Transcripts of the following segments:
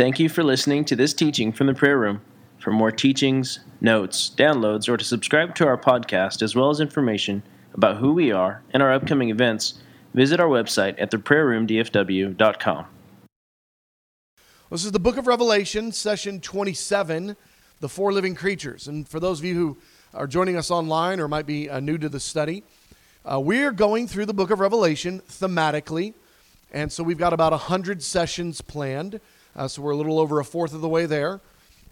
Thank you for listening to this teaching from the prayer room. For more teachings, notes, downloads, or to subscribe to our podcast, as well as information about who we are and our upcoming events, visit our website at theprayerroomdfw.com. This is the book of Revelation, session 27, the four living creatures. And for those of you who are joining us online or might be uh, new to the study, uh, we're going through the book of Revelation thematically. And so we've got about 100 sessions planned. Uh, so we're a little over a fourth of the way there.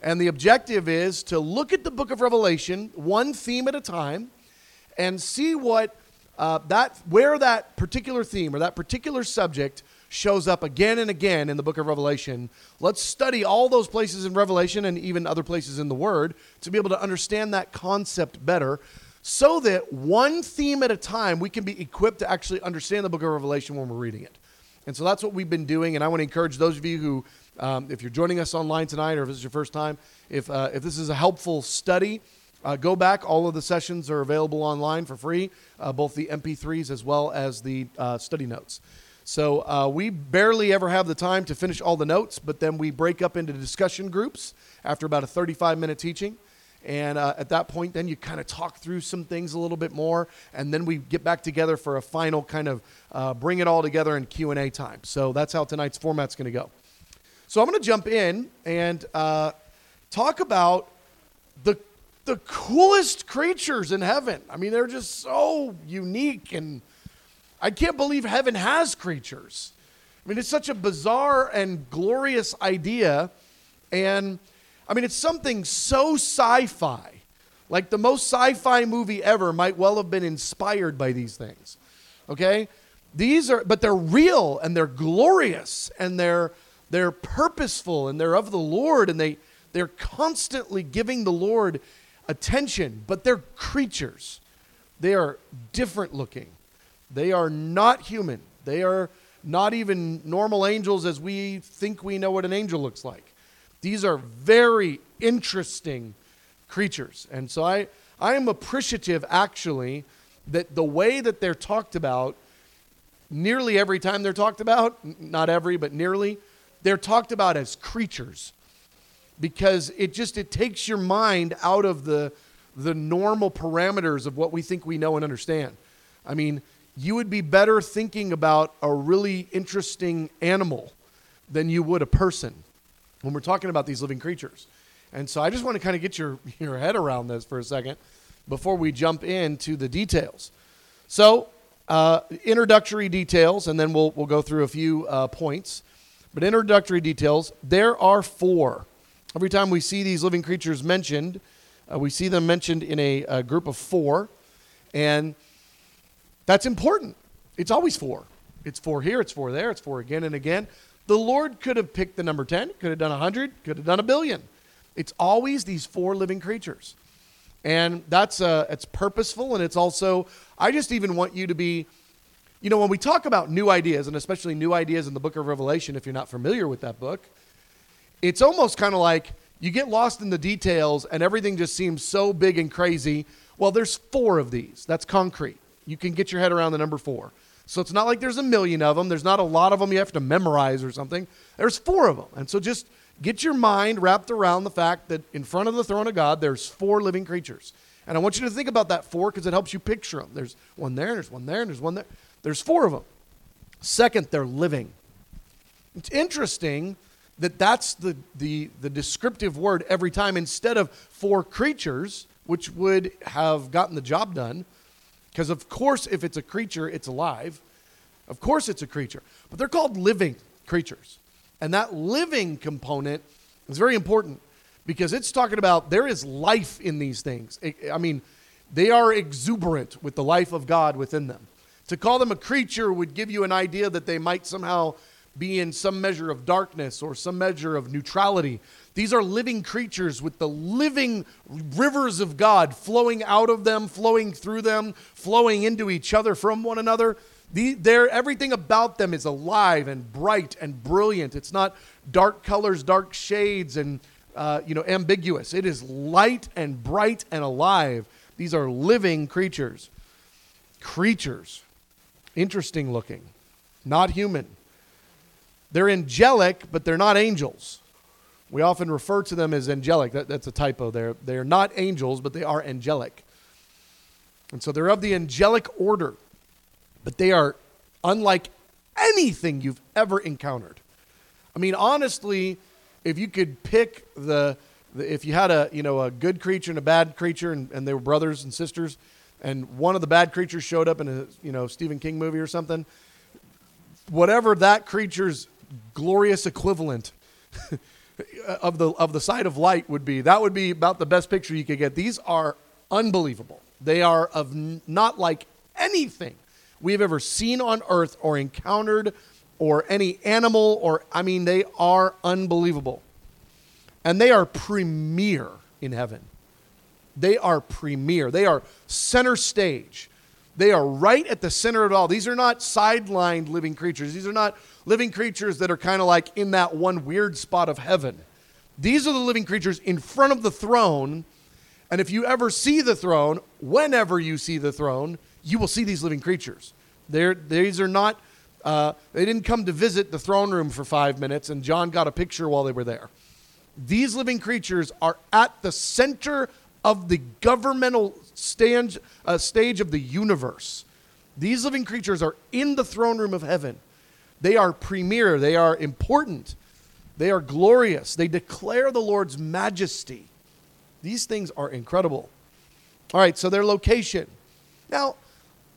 And the objective is to look at the book of Revelation, one theme at a time, and see what uh, that, where that particular theme or that particular subject shows up again and again in the book of Revelation. Let's study all those places in Revelation and even other places in the Word to be able to understand that concept better so that one theme at a time we can be equipped to actually understand the book of Revelation when we're reading it. And so that's what we've been doing. And I want to encourage those of you who, um, if you're joining us online tonight or if this is your first time, if, uh, if this is a helpful study, uh, go back. All of the sessions are available online for free, uh, both the MP3s as well as the uh, study notes. So uh, we barely ever have the time to finish all the notes, but then we break up into discussion groups after about a 35 minute teaching. And uh, at that point, then you kind of talk through some things a little bit more, and then we get back together for a final kind of bring it all together in Q and A time. So that's how tonight's format's going to go. So I'm going to jump in and uh, talk about the the coolest creatures in heaven. I mean, they're just so unique and I can't believe heaven has creatures. I mean, it's such a bizarre and glorious idea. And I mean, it's something so sci fi. Like the most sci fi movie ever might well have been inspired by these things. Okay? These are, but they're real and they're glorious and they're, they're purposeful and they're of the Lord and they, they're constantly giving the Lord attention, but they're creatures. They are different looking. They are not human. They are not even normal angels as we think we know what an angel looks like. These are very interesting creatures. And so I, I am appreciative, actually, that the way that they're talked about, nearly every time they're talked about, not every, but nearly, they're talked about as creatures. Because it just it takes your mind out of the the normal parameters of what we think we know and understand. I mean, you would be better thinking about a really interesting animal than you would a person when we're talking about these living creatures. And so I just want to kind of get your, your head around this for a second before we jump into the details. So, uh, introductory details, and then we'll, we'll go through a few uh, points. But introductory details, there are four. Every time we see these living creatures mentioned, uh, we see them mentioned in a, a group of four. And that's important. It's always four. It's four here, it's four there, it's four again and again. The Lord could have picked the number 10, could have done 100, could have done a billion. It's always these four living creatures. And that's uh, it's purposeful and it's also I just even want you to be you know when we talk about new ideas and especially new ideas in the book of Revelation if you're not familiar with that book, it's almost kind of like you get lost in the details and everything just seems so big and crazy. Well, there's four of these. That's concrete you can get your head around the number four. So it's not like there's a million of them. There's not a lot of them you have to memorize or something. There's four of them. And so just get your mind wrapped around the fact that in front of the throne of God, there's four living creatures. And I want you to think about that four because it helps you picture them. There's one there, and there's one there, and there's one there. There's four of them. Second, they're living. It's interesting that that's the, the, the descriptive word every time instead of four creatures, which would have gotten the job done because, of course, if it's a creature, it's alive. Of course, it's a creature. But they're called living creatures. And that living component is very important because it's talking about there is life in these things. I mean, they are exuberant with the life of God within them. To call them a creature would give you an idea that they might somehow be in some measure of darkness or some measure of neutrality. These are living creatures with the living rivers of God flowing out of them, flowing through them, flowing into each other from one another. The, everything about them is alive and bright and brilliant. It's not dark colors, dark shades, and uh, you know ambiguous. It is light and bright and alive. These are living creatures. Creatures, interesting looking, not human. They're angelic, but they're not angels. We often refer to them as angelic. That, that's a typo there. They are not angels, but they are angelic. And so they're of the angelic order, but they are unlike anything you've ever encountered. I mean, honestly, if you could pick the, the if you had a you know a good creature and a bad creature, and, and they were brothers and sisters, and one of the bad creatures showed up in a you know Stephen King movie or something, whatever that creature's glorious equivalent of the of the side of light would be, that would be about the best picture you could get. These are unbelievable. They are of n- not like anything we have ever seen on earth or encountered or any animal or I mean they are unbelievable. And they are premier in heaven. They are premier. They are center stage. They are right at the center of it all. These are not sidelined living creatures. These are not living creatures that are kind of like in that one weird spot of heaven. These are the living creatures in front of the throne. And if you ever see the throne, whenever you see the throne, you will see these living creatures. They're, these are not, uh, they didn't come to visit the throne room for five minutes and John got a picture while they were there. These living creatures are at the center of the governmental stage, uh, stage of the universe. These living creatures are in the throne room of heaven. They are premier, they are important, they are glorious, they declare the Lord's majesty. These things are incredible. All right, so their location. Now,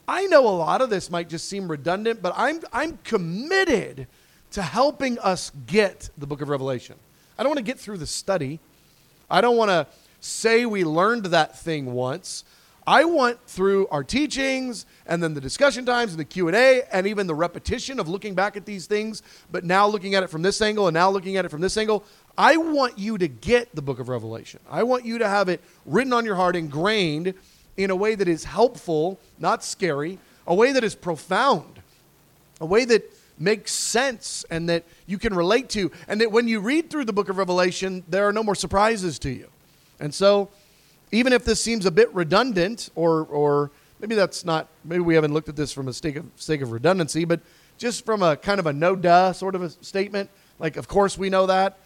I know a lot of this might just seem redundant, but I'm, I'm committed to helping us get the book of Revelation. I don't want to get through the study. I don't want to say we learned that thing once. I want through our teachings and then the discussion times and the Q&A and even the repetition of looking back at these things, but now looking at it from this angle and now looking at it from this angle, I want you to get the book of Revelation. I want you to have it written on your heart, ingrained in a way that is helpful, not scary, a way that is profound, a way that makes sense and that you can relate to, and that when you read through the book of Revelation, there are no more surprises to you. And so, even if this seems a bit redundant, or, or maybe that's not, maybe we haven't looked at this from a sake of, of redundancy, but just from a kind of a no duh sort of a statement, like, of course we know that.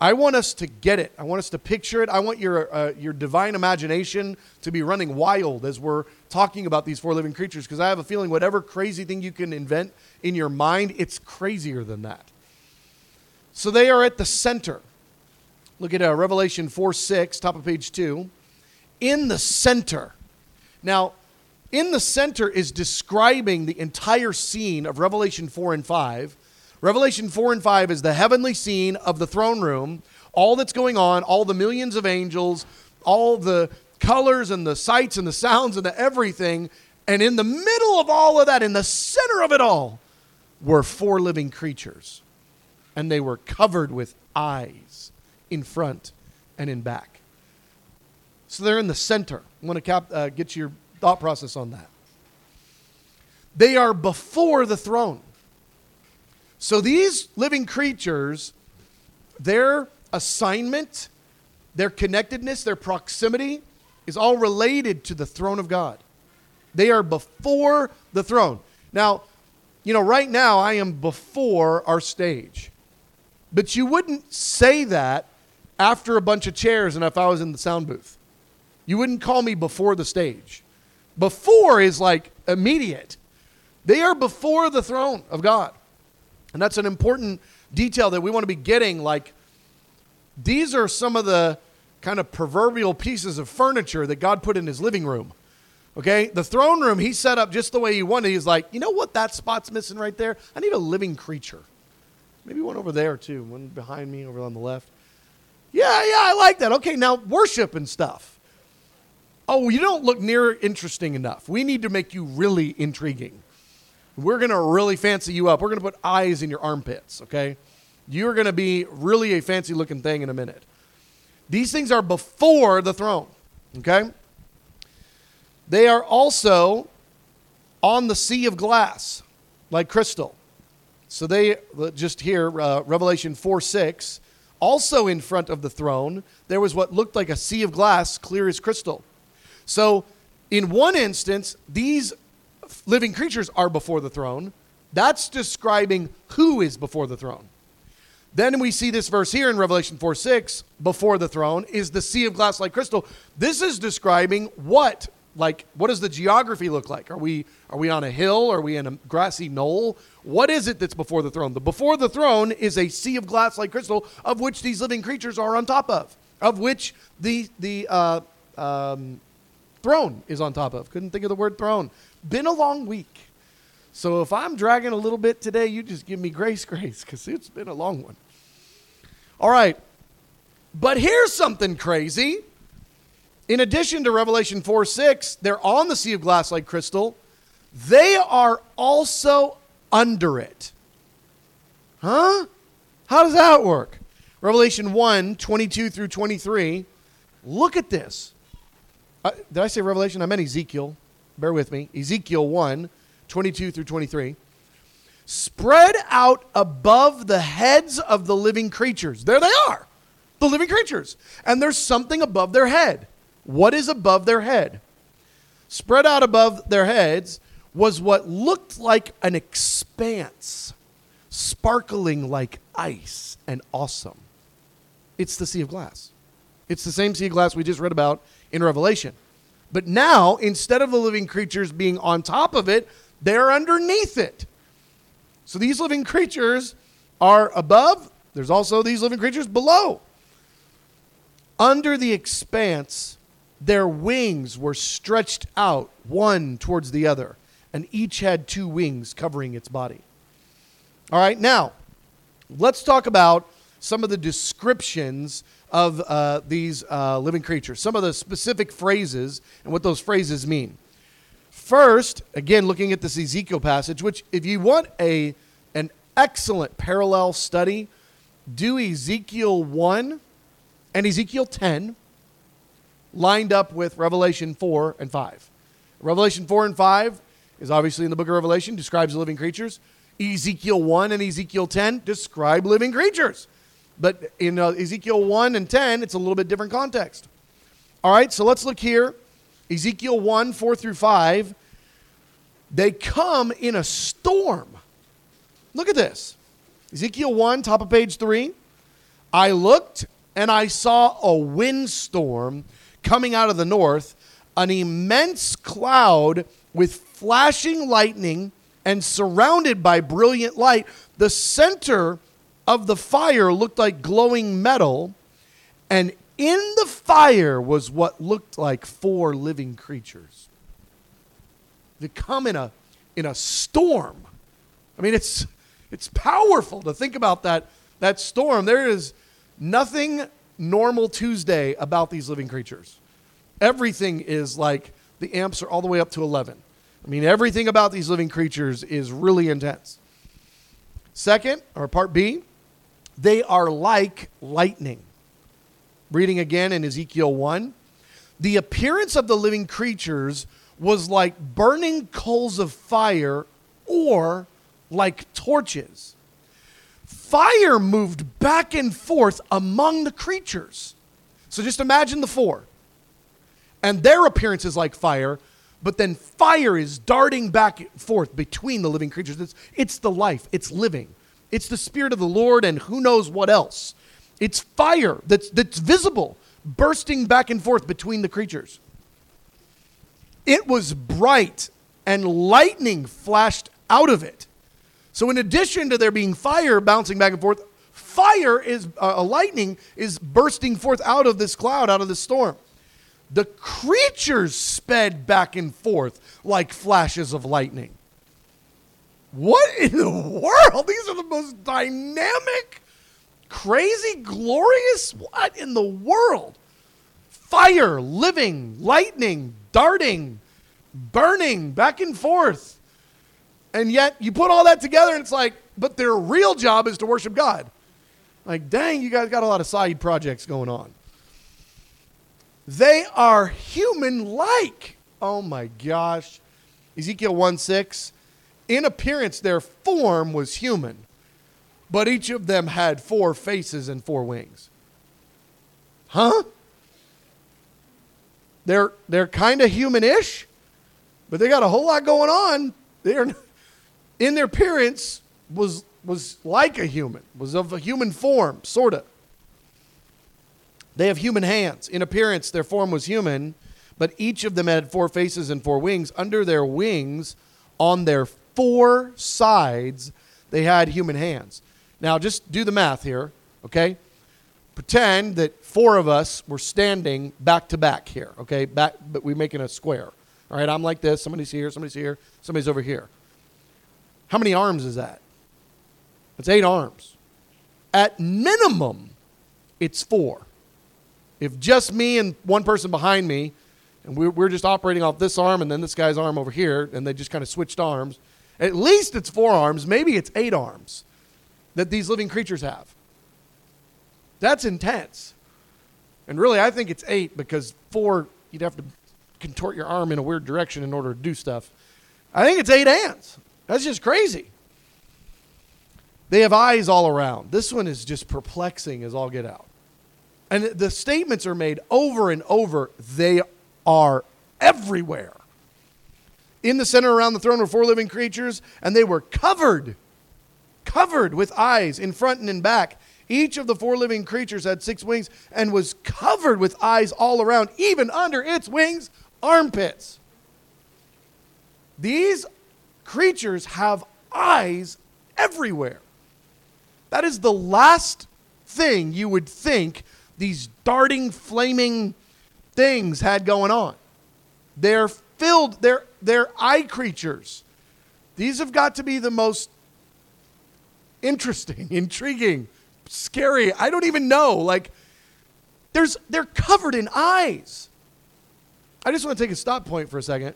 I want us to get it. I want us to picture it. I want your, uh, your divine imagination to be running wild as we're talking about these four living creatures because I have a feeling whatever crazy thing you can invent in your mind, it's crazier than that. So they are at the center. Look at uh, Revelation 4 6, top of page 2. In the center. Now, in the center is describing the entire scene of Revelation 4 and 5 Revelation 4 and 5 is the heavenly scene of the throne room, all that's going on, all the millions of angels, all the colors and the sights and the sounds and the everything. And in the middle of all of that, in the center of it all, were four living creatures. And they were covered with eyes in front and in back. So they're in the center. I want to cap, uh, get your thought process on that. They are before the throne. So these living creatures, their assignment, their connectedness, their proximity is all related to the throne of God. They are before the throne. Now, you know, right now I am before our stage. But you wouldn't say that after a bunch of chairs and if I was in the sound booth. You wouldn't call me before the stage. Before is like immediate. They are before the throne of God. And that's an important detail that we want to be getting. Like, these are some of the kind of proverbial pieces of furniture that God put in his living room. Okay? The throne room, he set up just the way he wanted. He's like, you know what that spot's missing right there? I need a living creature. Maybe one over there, too. One behind me over on the left. Yeah, yeah, I like that. Okay, now worship and stuff. Oh, you don't look near interesting enough. We need to make you really intriguing. We're going to really fancy you up. We're going to put eyes in your armpits, okay? You're going to be really a fancy looking thing in a minute. These things are before the throne, okay? They are also on the sea of glass, like crystal. So they, just here, uh, Revelation 4 6, also in front of the throne, there was what looked like a sea of glass, clear as crystal. So, in one instance, these living creatures are before the throne. That's describing who is before the throne. Then we see this verse here in Revelation 4 6, before the throne, is the sea of glass like crystal. This is describing what? Like, what does the geography look like? Are we, are we on a hill? Are we in a grassy knoll? What is it that's before the throne? The before the throne is a sea of glass like crystal, of which these living creatures are on top of, of which the, the uh, um, throne is on top of. Couldn't think of the word throne. Been a long week. So if I'm dragging a little bit today, you just give me grace, grace, because it's been a long one. All right. But here's something crazy. In addition to Revelation 4 6, they're on the sea of glass like crystal. They are also under it. Huh? How does that work? Revelation 1 22 through 23. Look at this. Uh, did I say Revelation? I meant Ezekiel. Bear with me. Ezekiel 1 22 through 23. Spread out above the heads of the living creatures. There they are, the living creatures. And there's something above their head. What is above their head? Spread out above their heads was what looked like an expanse, sparkling like ice and awesome. It's the sea of glass. It's the same sea of glass we just read about in Revelation. But now, instead of the living creatures being on top of it, they're underneath it. So these living creatures are above. There's also these living creatures below. Under the expanse, their wings were stretched out, one towards the other, and each had two wings covering its body. All right, now, let's talk about some of the descriptions of uh, these uh, living creatures, some of the specific phrases and what those phrases mean. First, again, looking at this Ezekiel passage, which, if you want a, an excellent parallel study, do Ezekiel 1 and Ezekiel 10 lined up with Revelation 4 and 5. Revelation 4 and 5 is obviously in the book of Revelation, describes living creatures. Ezekiel 1 and Ezekiel 10 describe living creatures. But in uh, Ezekiel 1 and 10, it's a little bit different context. All right, so let's look here. Ezekiel 1, 4 through 5. They come in a storm. Look at this. Ezekiel 1, top of page 3. I looked and I saw a windstorm coming out of the north, an immense cloud with flashing lightning and surrounded by brilliant light. The center of the fire looked like glowing metal, and in the fire was what looked like four living creatures. They come in a, in a storm. I mean, it's, it's powerful to think about that, that storm. There is nothing normal Tuesday about these living creatures. Everything is like the amps are all the way up to 11. I mean, everything about these living creatures is really intense. Second, or part B, they are like lightning. Reading again in Ezekiel 1 the appearance of the living creatures was like burning coals of fire or like torches. Fire moved back and forth among the creatures. So just imagine the four. And their appearance is like fire, but then fire is darting back and forth between the living creatures. It's, it's the life, it's living. It's the Spirit of the Lord and who knows what else. It's fire that's, that's visible, bursting back and forth between the creatures. It was bright, and lightning flashed out of it. So, in addition to there being fire bouncing back and forth, fire is, uh, a lightning is bursting forth out of this cloud, out of this storm. The creatures sped back and forth like flashes of lightning. What in the world? These are the most dynamic, crazy, glorious. What in the world? Fire, living, lightning, darting, burning, back and forth. And yet you put all that together and it's like, but their real job is to worship God. Like, dang, you guys got a lot of side projects going on. They are human like. Oh my gosh. Ezekiel 1 6 in appearance, their form was human, but each of them had four faces and four wings. Huh? They're, they're kind of human-ish, but they got a whole lot going on. They're, in their appearance was was like a human, was of a human form, sort of. They have human hands. In appearance, their form was human, but each of them had four faces and four wings. Under their wings, on their four sides, they had human hands. Now, just do the math here, okay? Pretend that four of us were standing back to back here, okay? Back, but we're making a square. All right, I'm like this. Somebody's here, somebody's here, somebody's over here. How many arms is that? It's eight arms. At minimum, it's four. If just me and one person behind me, and we're, we're just operating off this arm and then this guy's arm over here, and they just kind of switched arms, at least it's four arms, maybe it's eight arms that these living creatures have. That's intense. And really, I think it's eight because four, you'd have to contort your arm in a weird direction in order to do stuff. I think it's eight hands. That's just crazy. They have eyes all around. This one is just perplexing as all get out. And the statements are made over and over. They are everywhere. In the center around the throne were four living creatures, and they were covered, covered with eyes in front and in back. Each of the four living creatures had six wings and was covered with eyes all around, even under its wings, armpits. These creatures have eyes everywhere. That is the last thing you would think these darting, flaming things had going on. They're filled, they're, they're eye creatures. These have got to be the most interesting, intriguing, scary. I don't even know. Like, there's, they're covered in eyes. I just want to take a stop point for a second.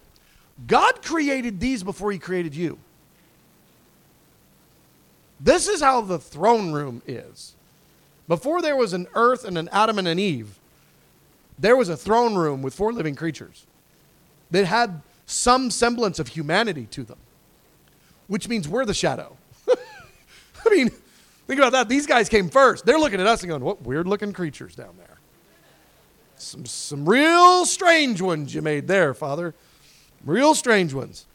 God created these before He created you. This is how the throne room is. Before there was an earth and an Adam and an Eve, there was a throne room with four living creatures that had some semblance of humanity to them, which means we're the shadow. I mean, think about that. These guys came first. They're looking at us and going, What weird looking creatures down there? Some, some real strange ones you made there, Father. Real strange ones.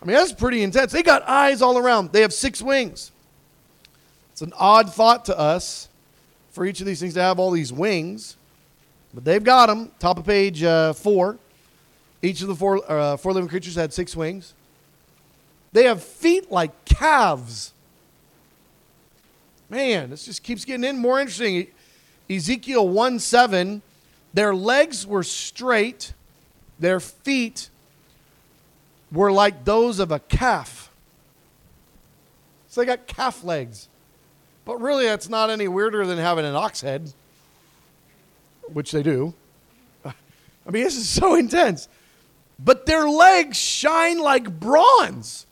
I mean, that's pretty intense. They got eyes all around, they have six wings. It's an odd thought to us for each of these things to have all these wings, but they've got them. Top of page uh, four. Each of the four, uh, four living creatures had six wings. They have feet like calves. Man, this just keeps getting in more interesting. Ezekiel 1 7, their legs were straight, their feet were like those of a calf. So they got calf legs. But really, that's not any weirder than having an ox head, which they do. I mean, this is so intense. But their legs shine like bronze.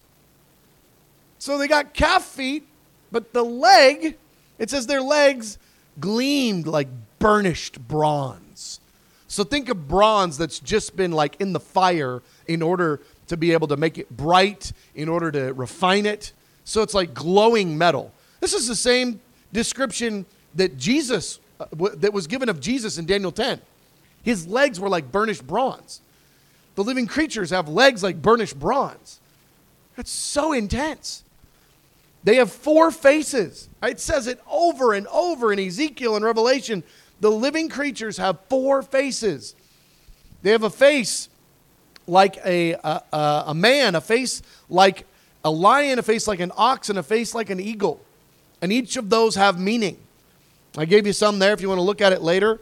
So they got calf feet, but the leg, it says their legs gleamed like burnished bronze. So think of bronze that's just been like in the fire in order to be able to make it bright, in order to refine it. So it's like glowing metal. This is the same description that Jesus, uh, w- that was given of Jesus in Daniel 10. His legs were like burnished bronze. The living creatures have legs like burnished bronze. That's so intense. They have four faces. It says it over and over in Ezekiel and Revelation. The living creatures have four faces. They have a face like a, a, a, man, a face like a lion, a face like an ox, and a face like an eagle. And each of those have meaning. I gave you some there if you want to look at it later.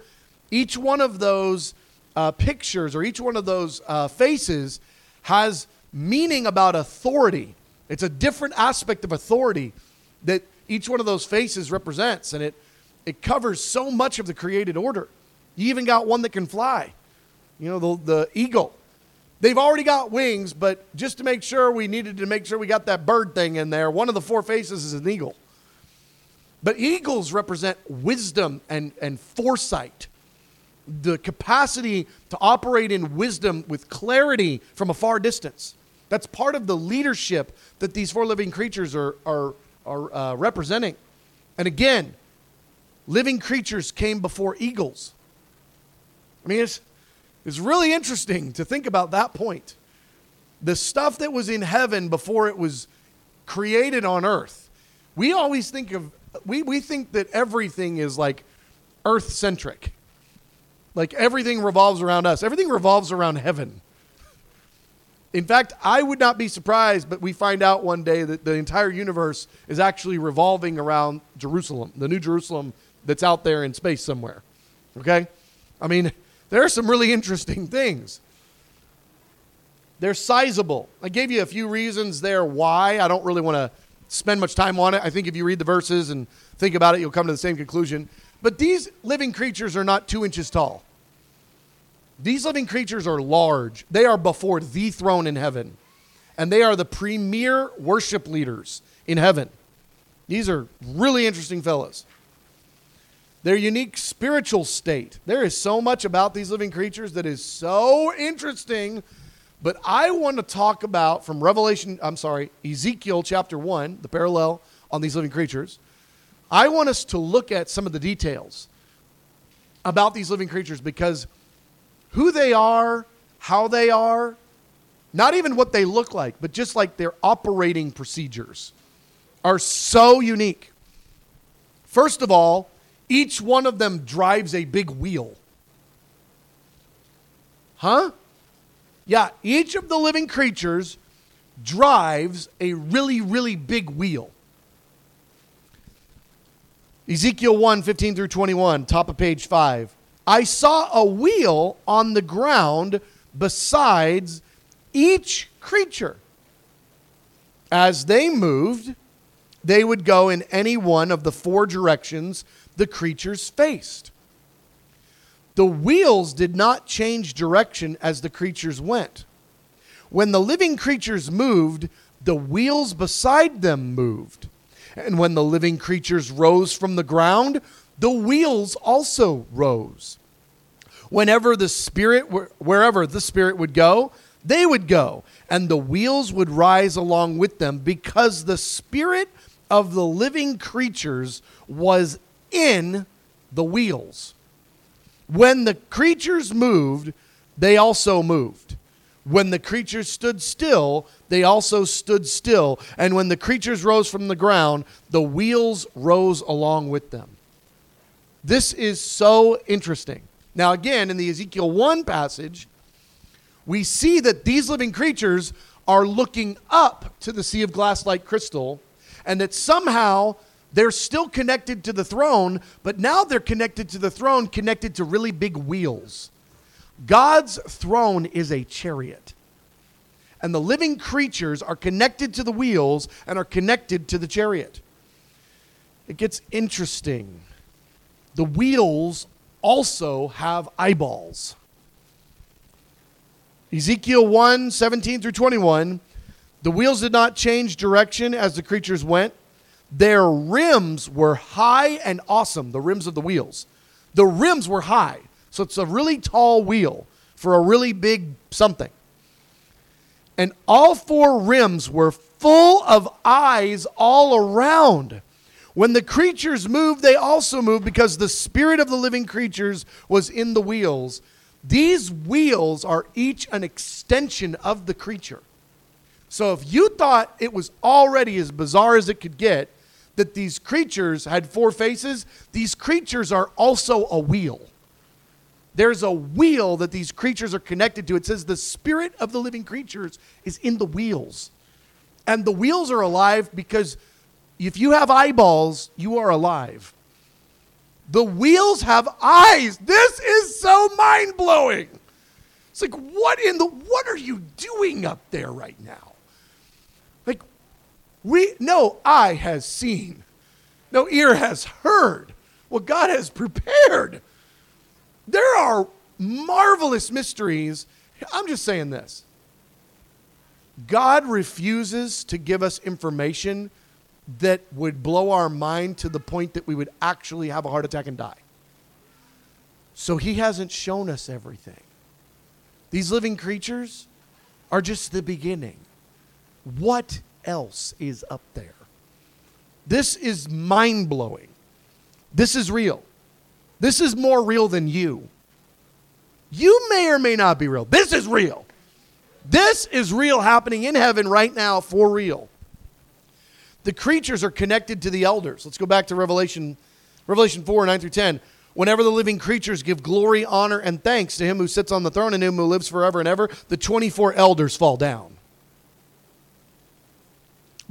Each one of those uh, pictures or each one of those uh, faces has meaning about authority. It's a different aspect of authority that each one of those faces represents, and it, it covers so much of the created order. You even got one that can fly, you know, the, the eagle. They've already got wings, but just to make sure, we needed to make sure we got that bird thing in there. One of the four faces is an eagle. But eagles represent wisdom and, and foresight, the capacity to operate in wisdom with clarity from a far distance. That's part of the leadership that these four living creatures are, are, are uh, representing. And again, living creatures came before eagles. I mean, it's, it's really interesting to think about that point. The stuff that was in heaven before it was created on earth we always think of we, we think that everything is like earth centric. Like everything revolves around us. Everything revolves around heaven. In fact, I would not be surprised, but we find out one day that the entire universe is actually revolving around Jerusalem, the new Jerusalem that's out there in space somewhere. Okay? I mean, there are some really interesting things. They're sizable. I gave you a few reasons there why. I don't really want to spend much time on it. I think if you read the verses and think about it, you'll come to the same conclusion. But these living creatures are not two inches tall. These living creatures are large. They are before the throne in heaven, and they are the premier worship leaders in heaven. These are really interesting fellows. Their unique spiritual state. There is so much about these living creatures that is so interesting but I want to talk about from Revelation, I'm sorry, Ezekiel chapter 1, the parallel on these living creatures. I want us to look at some of the details about these living creatures because who they are, how they are, not even what they look like, but just like their operating procedures are so unique. First of all, each one of them drives a big wheel. Huh? Yeah, each of the living creatures drives a really, really big wheel. Ezekiel 1 15 through 21, top of page 5. I saw a wheel on the ground besides each creature. As they moved, they would go in any one of the four directions the creatures faced. The wheels did not change direction as the creatures went. When the living creatures moved, the wheels beside them moved. And when the living creatures rose from the ground, the wheels also rose. Whenever the Spirit, wherever the Spirit would go, they would go, and the wheels would rise along with them because the Spirit of the living creatures was in the wheels. When the creatures moved, they also moved. When the creatures stood still, they also stood still. And when the creatures rose from the ground, the wheels rose along with them. This is so interesting. Now, again, in the Ezekiel 1 passage, we see that these living creatures are looking up to the sea of glass like crystal, and that somehow they're still connected to the throne, but now they're connected to the throne, connected to really big wheels. God's throne is a chariot. And the living creatures are connected to the wheels and are connected to the chariot. It gets interesting. The wheels also have eyeballs. Ezekiel 1 17 through 21. The wheels did not change direction as the creatures went their rims were high and awesome, the rims of the wheels. The rims were high. So it's a really tall wheel for a really big something. And all four rims were full of eyes all around. When the creatures moved, they also moved because the spirit of the living creatures was in the wheels. These wheels are each an extension of the creature. So if you thought it was already as bizarre as it could get, that these creatures had four faces, these creatures are also a wheel. There's a wheel that these creatures are connected to. It says the spirit of the living creatures is in the wheels. And the wheels are alive because if you have eyeballs, you are alive. The wheels have eyes. This is so mind blowing. It's like, what in the, what are you doing up there right now? We no eye has seen, no ear has heard what God has prepared. There are marvelous mysteries. I'm just saying this. God refuses to give us information that would blow our mind to the point that we would actually have a heart attack and die. So he hasn't shown us everything. These living creatures are just the beginning. What else is up there. This is mind blowing. This is real. This is more real than you. You may or may not be real. This is real. This is real happening in heaven right now for real. The creatures are connected to the elders. Let's go back to Revelation, Revelation 4, 9 through 10. Whenever the living creatures give glory, honor, and thanks to him who sits on the throne and him who lives forever and ever, the 24 elders fall down.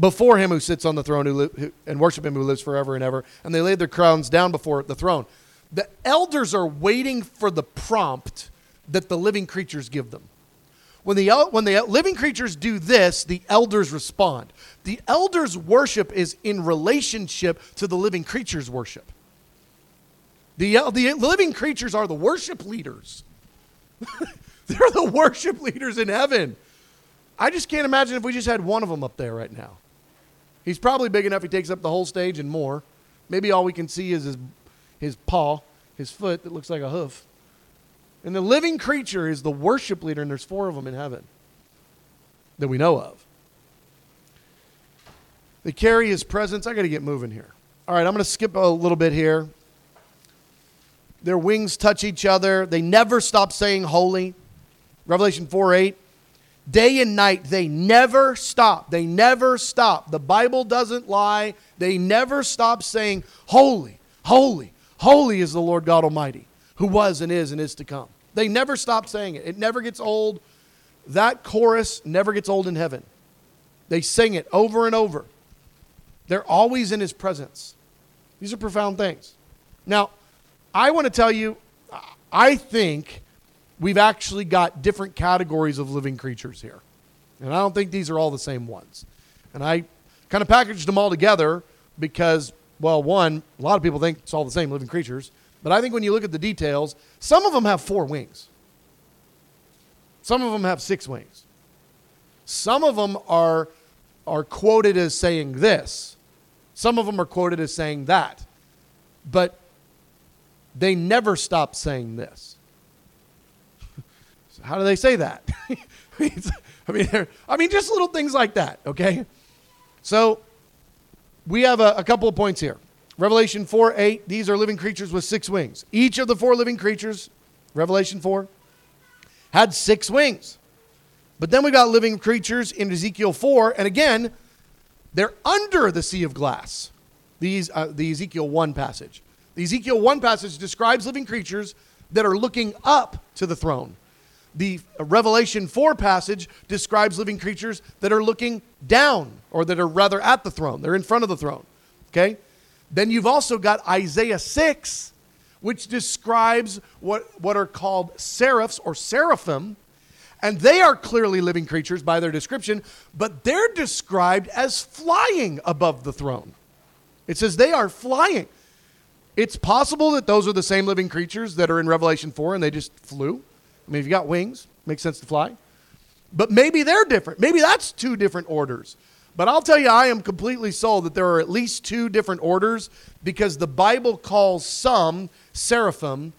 Before him who sits on the throne who li- who, and worship him who lives forever and ever, and they laid their crowns down before the throne. The elders are waiting for the prompt that the living creatures give them. When the, when the living creatures do this, the elders respond. The elders' worship is in relationship to the living creatures' worship. The, the living creatures are the worship leaders. They're the worship leaders in heaven. I just can't imagine if we just had one of them up there right now. He's probably big enough he takes up the whole stage and more. Maybe all we can see is his, his paw, his foot that looks like a hoof. And the living creature is the worship leader, and there's four of them in heaven that we know of. They carry his presence. I got to get moving here. All right, I'm going to skip a little bit here. Their wings touch each other. They never stop saying holy. Revelation 4 8. Day and night, they never stop. They never stop. The Bible doesn't lie. They never stop saying, Holy, holy, holy is the Lord God Almighty, who was and is and is to come. They never stop saying it. It never gets old. That chorus never gets old in heaven. They sing it over and over. They're always in his presence. These are profound things. Now, I want to tell you, I think we've actually got different categories of living creatures here. And I don't think these are all the same ones. And I kind of packaged them all together because, well, one, a lot of people think it's all the same living creatures. But I think when you look at the details, some of them have four wings, some of them have six wings. Some of them are, are quoted as saying this, some of them are quoted as saying that. But they never stop saying this. How do they say that? I mean, I mean, just little things like that, okay? So we have a, a couple of points here. Revelation 4 8, these are living creatures with six wings. Each of the four living creatures, Revelation 4, had six wings. But then we got living creatures in Ezekiel 4, and again, they're under the sea of glass. These, uh, the Ezekiel 1 passage. The Ezekiel 1 passage describes living creatures that are looking up to the throne. The Revelation 4 passage describes living creatures that are looking down, or that are rather at the throne. They're in front of the throne. Okay? Then you've also got Isaiah 6, which describes what, what are called seraphs or seraphim. And they are clearly living creatures by their description, but they're described as flying above the throne. It says they are flying. It's possible that those are the same living creatures that are in Revelation 4 and they just flew. I mean, if you got wings, makes sense to fly. But maybe they're different. Maybe that's two different orders. But I'll tell you, I am completely sold that there are at least two different orders because the Bible calls some seraphim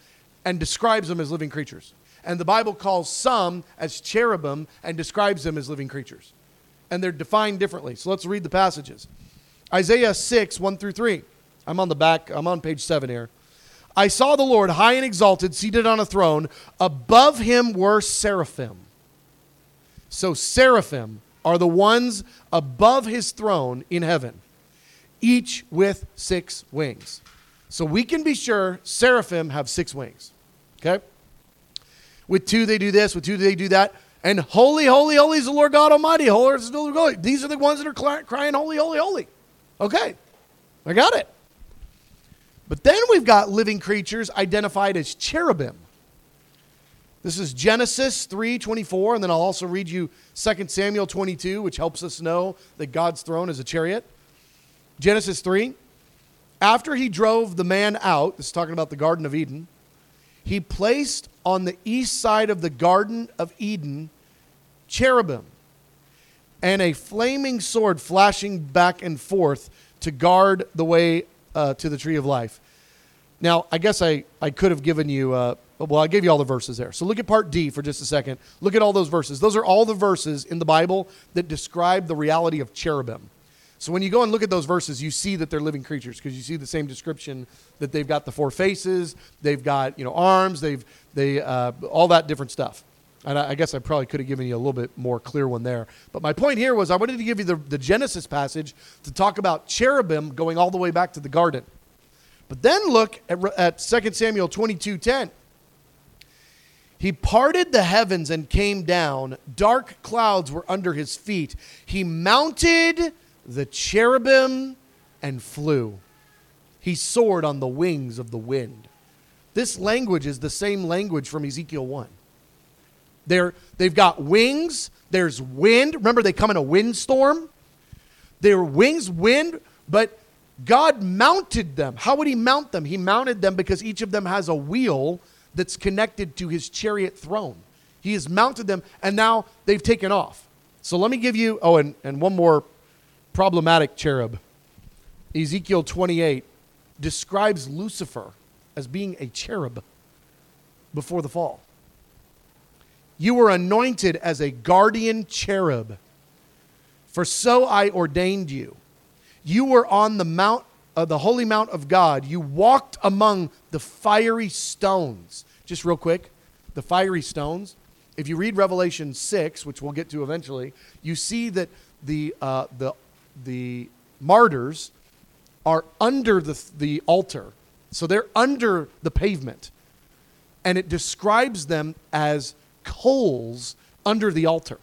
and describes them as living creatures. And the Bible calls some as cherubim and describes them as living creatures. And they're defined differently. So let's read the passages Isaiah 6, 1 through 3. I'm on the back, I'm on page 7 here. I saw the Lord high and exalted, seated on a throne. Above him were seraphim. So, seraphim are the ones above his throne in heaven, each with six wings. So, we can be sure seraphim have six wings. Okay? With two, they do this. With two, they do that. And holy, holy, holy is the Lord God Almighty. Holy is the Lord God. These are the ones that are crying, holy, holy, holy. Okay. I got it. But then we've got living creatures identified as cherubim. This is Genesis 3:24 and then I'll also read you 2 Samuel 22 which helps us know that God's throne is a chariot. Genesis 3 After he drove the man out, this is talking about the garden of Eden, he placed on the east side of the garden of Eden cherubim and a flaming sword flashing back and forth to guard the way uh, to the tree of life. Now, I guess I, I could have given you, uh, well, I gave you all the verses there. So look at part D for just a second. Look at all those verses. Those are all the verses in the Bible that describe the reality of cherubim. So when you go and look at those verses, you see that they're living creatures because you see the same description that they've got the four faces, they've got you know arms, they've they uh, all that different stuff. And I, I guess I probably could have given you a little bit more clear one there. But my point here was I wanted to give you the, the Genesis passage to talk about cherubim going all the way back to the garden. But then look at, at 2 Samuel 22 10. He parted the heavens and came down. Dark clouds were under his feet. He mounted the cherubim and flew. He soared on the wings of the wind. This language is the same language from Ezekiel 1. They're, they've got wings, there's wind. Remember, they come in a windstorm. Their wings, wind, but God mounted them. How would He mount them? He mounted them because each of them has a wheel that's connected to His chariot throne. He has mounted them, and now they've taken off. So let me give you, oh, and, and one more problematic cherub. Ezekiel 28 describes Lucifer as being a cherub before the fall. You were anointed as a guardian cherub, for so I ordained you. You were on the mount, uh, the holy mount of God. You walked among the fiery stones. Just real quick, the fiery stones. If you read Revelation 6, which we'll get to eventually, you see that the, uh, the, the martyrs are under the, the altar. So they're under the pavement. And it describes them as coals under the altar.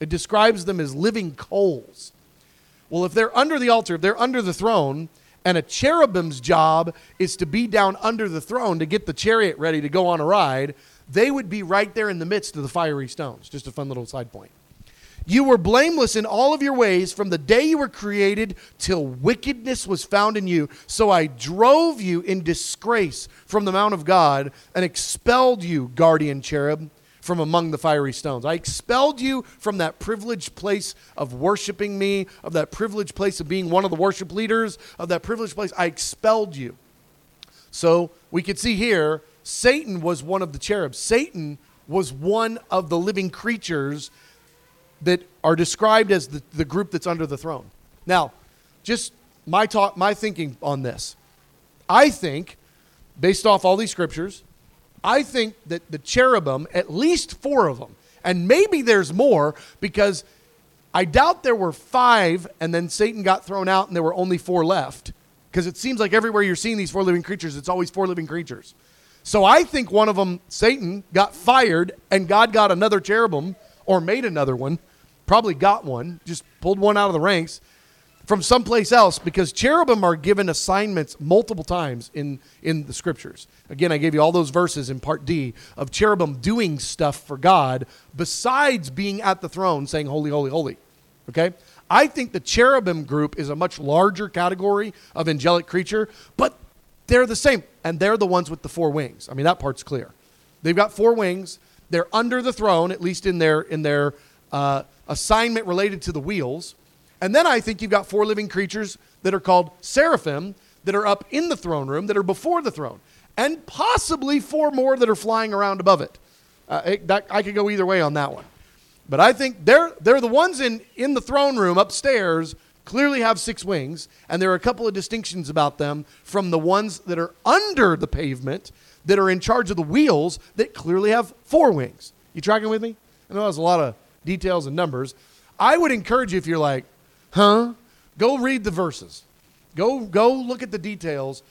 It describes them as living coals. Well, if they're under the altar, if they're under the throne, and a cherubim's job is to be down under the throne to get the chariot ready to go on a ride, they would be right there in the midst of the fiery stones. Just a fun little side point. You were blameless in all of your ways from the day you were created till wickedness was found in you. So I drove you in disgrace from the Mount of God and expelled you, guardian cherub from among the fiery stones. I expelled you from that privileged place of worshiping me, of that privileged place of being one of the worship leaders, of that privileged place. I expelled you. So we could see here Satan was one of the cherubs. Satan was one of the living creatures that are described as the, the group that's under the throne. Now, just my talk, my thinking on this. I think, based off all these scriptures, I think that the cherubim, at least four of them, and maybe there's more because I doubt there were five and then Satan got thrown out and there were only four left. Because it seems like everywhere you're seeing these four living creatures, it's always four living creatures. So I think one of them, Satan, got fired and God got another cherubim or made another one, probably got one, just pulled one out of the ranks from someplace else because cherubim are given assignments multiple times in, in the scriptures. Again, I gave you all those verses in part D of cherubim doing stuff for God besides being at the throne saying, Holy, holy, holy. Okay? I think the cherubim group is a much larger category of angelic creature, but they're the same. And they're the ones with the four wings. I mean, that part's clear. They've got four wings. They're under the throne, at least in their, in their uh, assignment related to the wheels. And then I think you've got four living creatures that are called seraphim that are up in the throne room that are before the throne, and possibly four more that are flying around above it. Uh, it that, I could go either way on that one. But I think they're, they're the ones in, in the throne room upstairs clearly have six wings, and there are a couple of distinctions about them from the ones that are under the pavement that are in charge of the wheels that clearly have four wings. You tracking with me? I know there's a lot of details and numbers. I would encourage you if you're like, Huh? Go read the verses. Go go look at the details.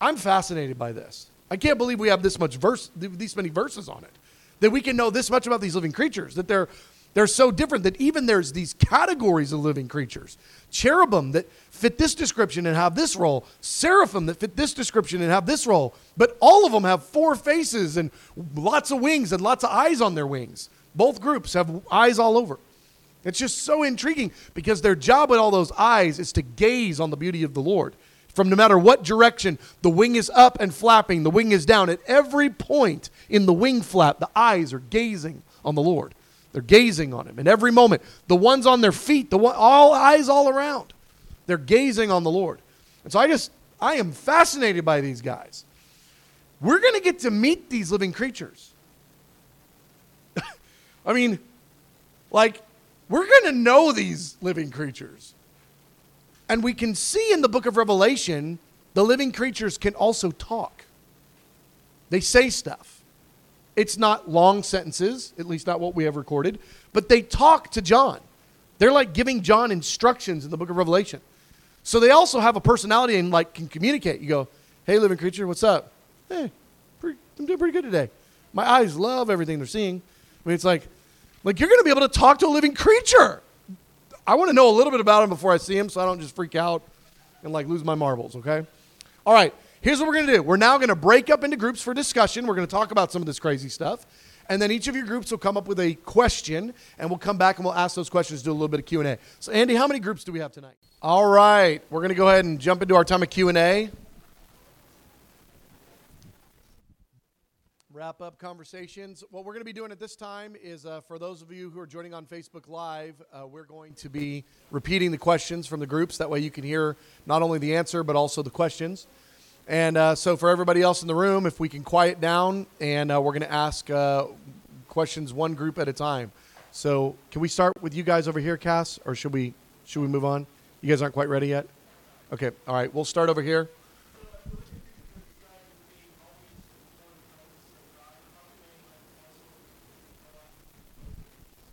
I'm fascinated by this. I can't believe we have this much verse these many verses on it. That we can know this much about these living creatures, that they're they're so different that even there's these categories of living creatures. Cherubim that fit this description and have this role, seraphim that fit this description and have this role, but all of them have four faces and lots of wings and lots of eyes on their wings. Both groups have eyes all over. It's just so intriguing because their job with all those eyes is to gaze on the beauty of the Lord. From no matter what direction, the wing is up and flapping, the wing is down. At every point in the wing flap, the eyes are gazing on the Lord. They're gazing on Him. In every moment, the ones on their feet, the one, all eyes all around, they're gazing on the Lord. And so I just, I am fascinated by these guys. We're going to get to meet these living creatures. I mean, like, we're going to know these living creatures. And we can see in the book of Revelation, the living creatures can also talk. They say stuff. It's not long sentences, at least not what we have recorded, but they talk to John. They're like giving John instructions in the book of Revelation. So they also have a personality and like can communicate. You go, "Hey, living creature, what's up?" "Hey, pretty, I'm doing pretty good today." My eyes love everything they're seeing. I mean, it's like, like you're going to be able to talk to a living creature. I want to know a little bit about him before I see him, so I don't just freak out and like lose my marbles. Okay. All right. Here's what we're going to do. We're now going to break up into groups for discussion. We're going to talk about some of this crazy stuff. And then each of your groups will come up with a question, and we'll come back and we'll ask those questions, do a little bit of Q&A. So, Andy, how many groups do we have tonight? All right. We're going to go ahead and jump into our time of Q&A. Wrap up conversations. What we're going to be doing at this time is uh, for those of you who are joining on Facebook Live, uh, we're going to be repeating the questions from the groups. That way you can hear not only the answer, but also the questions. And uh, so, for everybody else in the room, if we can quiet down, and uh, we're going to ask uh, questions one group at a time. So, can we start with you guys over here, Cass, or should we should we move on? You guys aren't quite ready yet. Okay, all right. We'll start over here.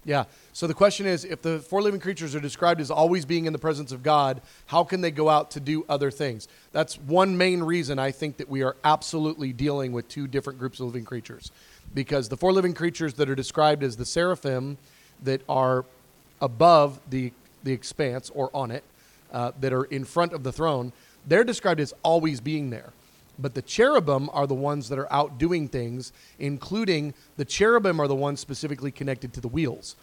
Yeah. So the question is if the four living creatures are described as always being in the presence of God, how can they go out to do other things? That's one main reason I think that we are absolutely dealing with two different groups of living creatures. Because the four living creatures that are described as the seraphim that are above the, the expanse or on it, uh, that are in front of the throne, they're described as always being there. But the cherubim are the ones that are out doing things, including the cherubim are the ones specifically connected to the wheels.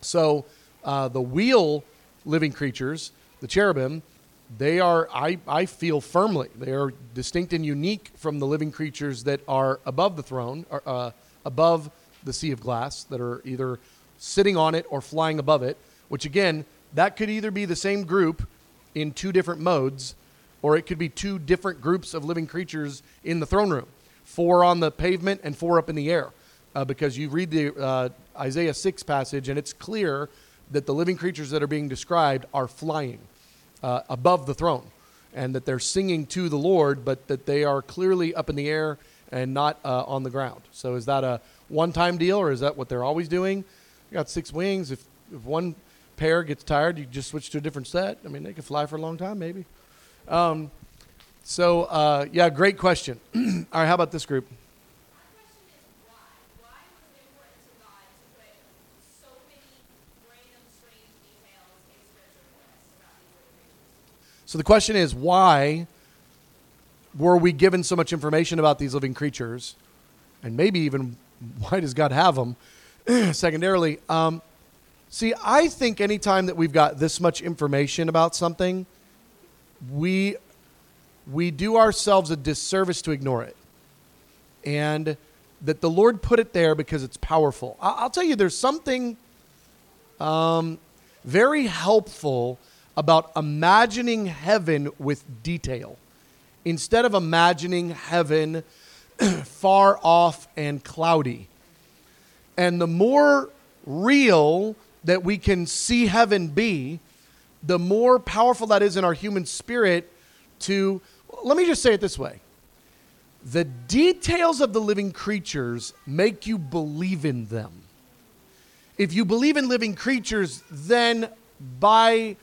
So uh, the wheel living creatures, the cherubim, they are, I, I feel firmly, they are distinct and unique from the living creatures that are above the throne, or, uh, above the sea of glass, that are either sitting on it or flying above it, which again, that could either be the same group in two different modes or it could be two different groups of living creatures in the throne room four on the pavement and four up in the air. Uh, because you read the uh, Isaiah 6 passage, and it's clear that the living creatures that are being described are flying uh, above the throne, and that they're singing to the Lord, but that they are clearly up in the air and not uh, on the ground. So, is that a one time deal, or is that what they're always doing? You got six wings. If, if one pair gets tired, you just switch to a different set. I mean, they could fly for a long time, maybe. Um, so, uh, yeah, great question. All right, how about this group? So the question is, why were we given so much information about these living creatures? And maybe even, why does God have them? Secondarily, um, see, I think anytime that we've got this much information about something, we we do ourselves a disservice to ignore it. And that the Lord put it there because it's powerful. I'll tell you, there's something um, very helpful about imagining heaven with detail instead of imagining heaven far off and cloudy. And the more real that we can see heaven be, the more powerful that is in our human spirit to, let me just say it this way the details of the living creatures make you believe in them. If you believe in living creatures, then by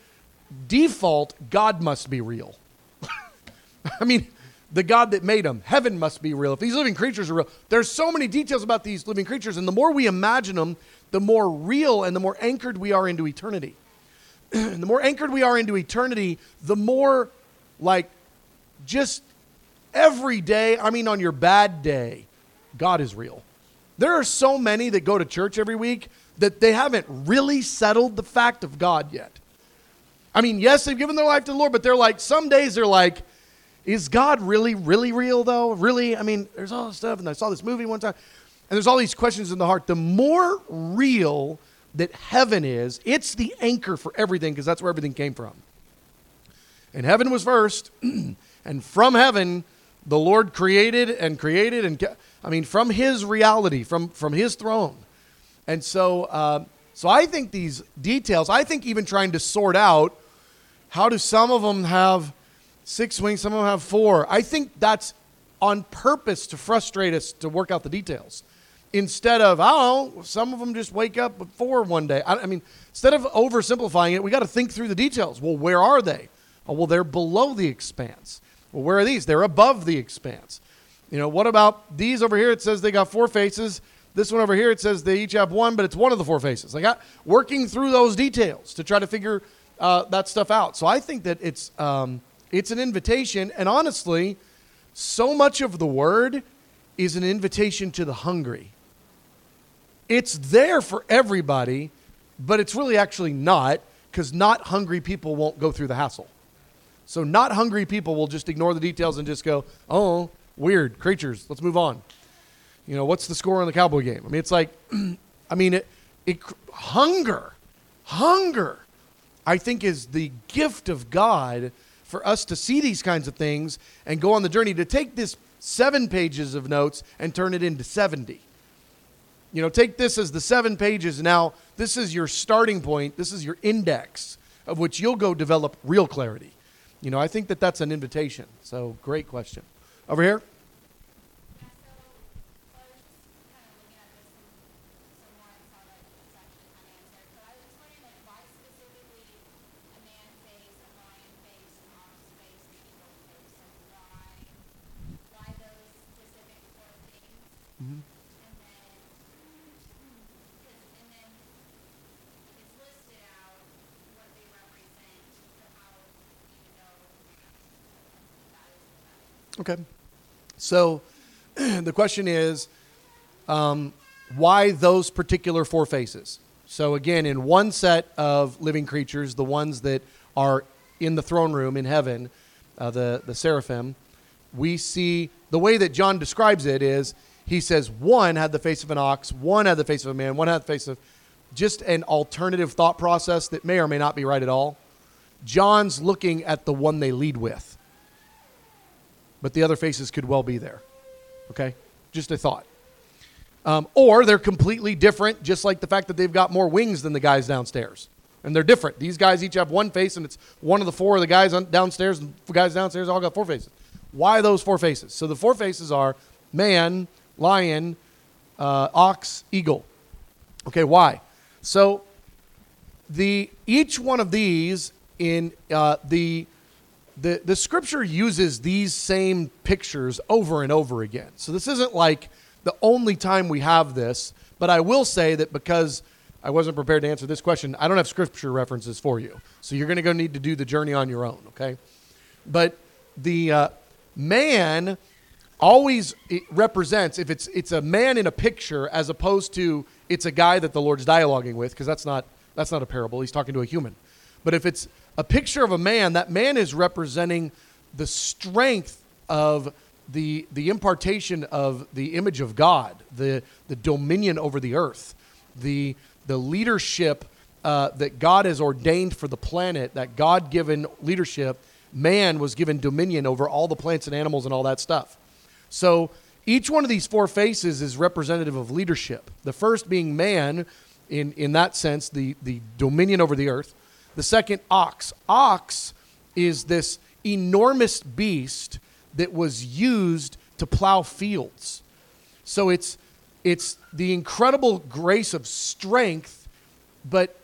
default, God must be real. I mean, the God that made them, heaven must be real. If these living creatures are real, there's so many details about these living creatures, and the more we imagine them, the more real and the more anchored we are into eternity. the more anchored we are into eternity, the more like just every day, I mean, on your bad day, God is real. There are so many that go to church every week that they haven't really settled the fact of God yet. I mean, yes, they've given their life to the Lord, but they're like, some days they're like, is God really, really real though? Really? I mean, there's all this stuff, and I saw this movie one time, and there's all these questions in the heart. The more real that heaven is, it's the anchor for everything because that's where everything came from. And heaven was first, and from heaven, the Lord created and created, and I mean, from His reality, from from His throne. And so, uh, so I think these details. I think even trying to sort out how do some of them have six wings, some of them have four. I think that's on purpose to frustrate us to work out the details. Instead of, I don't, some of them just wake up before one day. I, I mean, instead of oversimplifying it, we got to think through the details. Well, where are they? Oh, well, they're below the expanse. Well, where are these? They're above the expanse. You know, what about these over here? It says they got four faces. This one over here, it says they each have one, but it's one of the four faces. I, working through those details to try to figure uh, that stuff out. So I think that it's um, it's an invitation, and honestly, so much of the word is an invitation to the hungry. It's there for everybody, but it's really actually not because not hungry people won't go through the hassle. So, not hungry people will just ignore the details and just go, oh, weird creatures, let's move on. You know, what's the score on the Cowboy game? I mean, it's like, I mean, it, it, hunger, hunger, I think is the gift of God for us to see these kinds of things and go on the journey to take this seven pages of notes and turn it into 70. You know, take this as the seven pages. Now, this is your starting point. This is your index of which you'll go develop real clarity. You know, I think that that's an invitation. So, great question. Over here. Okay. So the question is um, why those particular four faces? So, again, in one set of living creatures, the ones that are in the throne room in heaven, uh, the, the seraphim, we see the way that John describes it is he says one had the face of an ox, one had the face of a man, one had the face of just an alternative thought process that may or may not be right at all. John's looking at the one they lead with but the other faces could well be there. Okay? Just a thought. Um, or they're completely different, just like the fact that they've got more wings than the guys downstairs. And they're different. These guys each have one face, and it's one of the four of the guys downstairs, and the guys downstairs all got four faces. Why those four faces? So the four faces are man, lion, uh, ox, eagle. Okay, why? So the each one of these in uh, the the, the scripture uses these same pictures over and over again. So this isn't like the only time we have this, but I will say that because I wasn't prepared to answer this question, I don't have scripture references for you. So you're going to go need to do the journey on your own, okay? But the uh, man always represents if it's it's a man in a picture as opposed to it's a guy that the Lord's dialoguing with because that's not that's not a parable. He's talking to a human. But if it's a picture of a man, that man is representing the strength of the, the impartation of the image of God, the, the dominion over the earth, the, the leadership uh, that God has ordained for the planet, that God given leadership, man was given dominion over all the plants and animals and all that stuff. So each one of these four faces is representative of leadership. The first being man, in, in that sense, the, the dominion over the earth. The second, ox. Ox is this enormous beast that was used to plow fields. So it's, it's the incredible grace of strength, but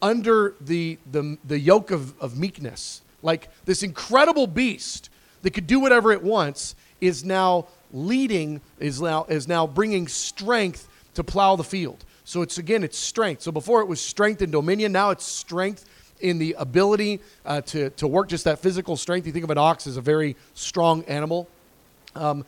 under the, the, the yoke of, of meekness. Like this incredible beast that could do whatever it wants is now leading, is now, is now bringing strength to plow the field. So it's again, it's strength. So before it was strength and dominion, now it's strength in the ability uh, to, to work just that physical strength. You think of an ox as a very strong animal. Um,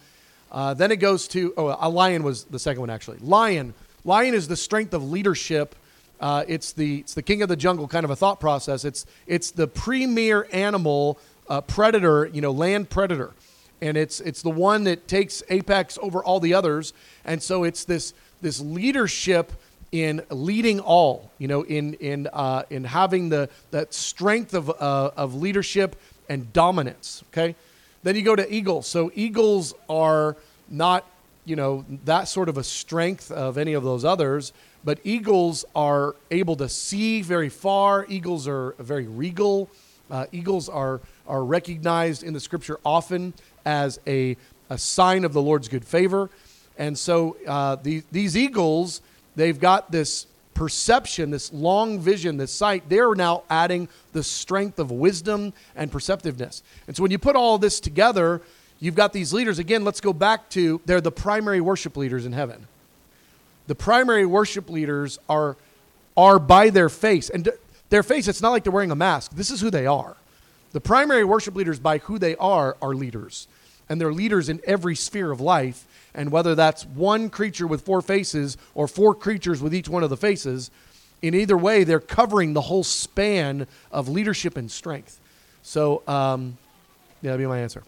uh, then it goes to, oh, a lion was the second one actually. Lion. Lion is the strength of leadership. Uh, it's, the, it's the king of the jungle kind of a thought process. It's, it's the premier animal, uh, predator, you know, land predator. And it's, it's the one that takes apex over all the others. And so it's this, this leadership in leading all, you know, in in uh, in having the that strength of uh, of leadership and dominance. Okay, then you go to eagles. So eagles are not you know that sort of a strength of any of those others, but eagles are able to see very far. Eagles are very regal. Uh, eagles are are recognized in the scripture often as a a sign of the Lord's good favor. And so uh, the, these eagles, they've got this perception, this long vision, this sight. They're now adding the strength of wisdom and perceptiveness. And so when you put all this together, you've got these leaders. Again, let's go back to they're the primary worship leaders in heaven. The primary worship leaders are, are by their face. And their face, it's not like they're wearing a mask. This is who they are. The primary worship leaders, by who they are, are leaders. And they're leaders in every sphere of life. And whether that's one creature with four faces or four creatures with each one of the faces, in either way, they're covering the whole span of leadership and strength. So, um, yeah, that'd be my answer.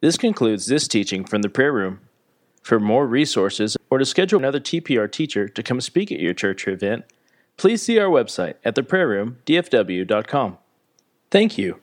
This concludes this teaching from the prayer room. For more resources or to schedule another TPR teacher to come speak at your church or event, please see our website at theprayerroomdfw.com. Thank you.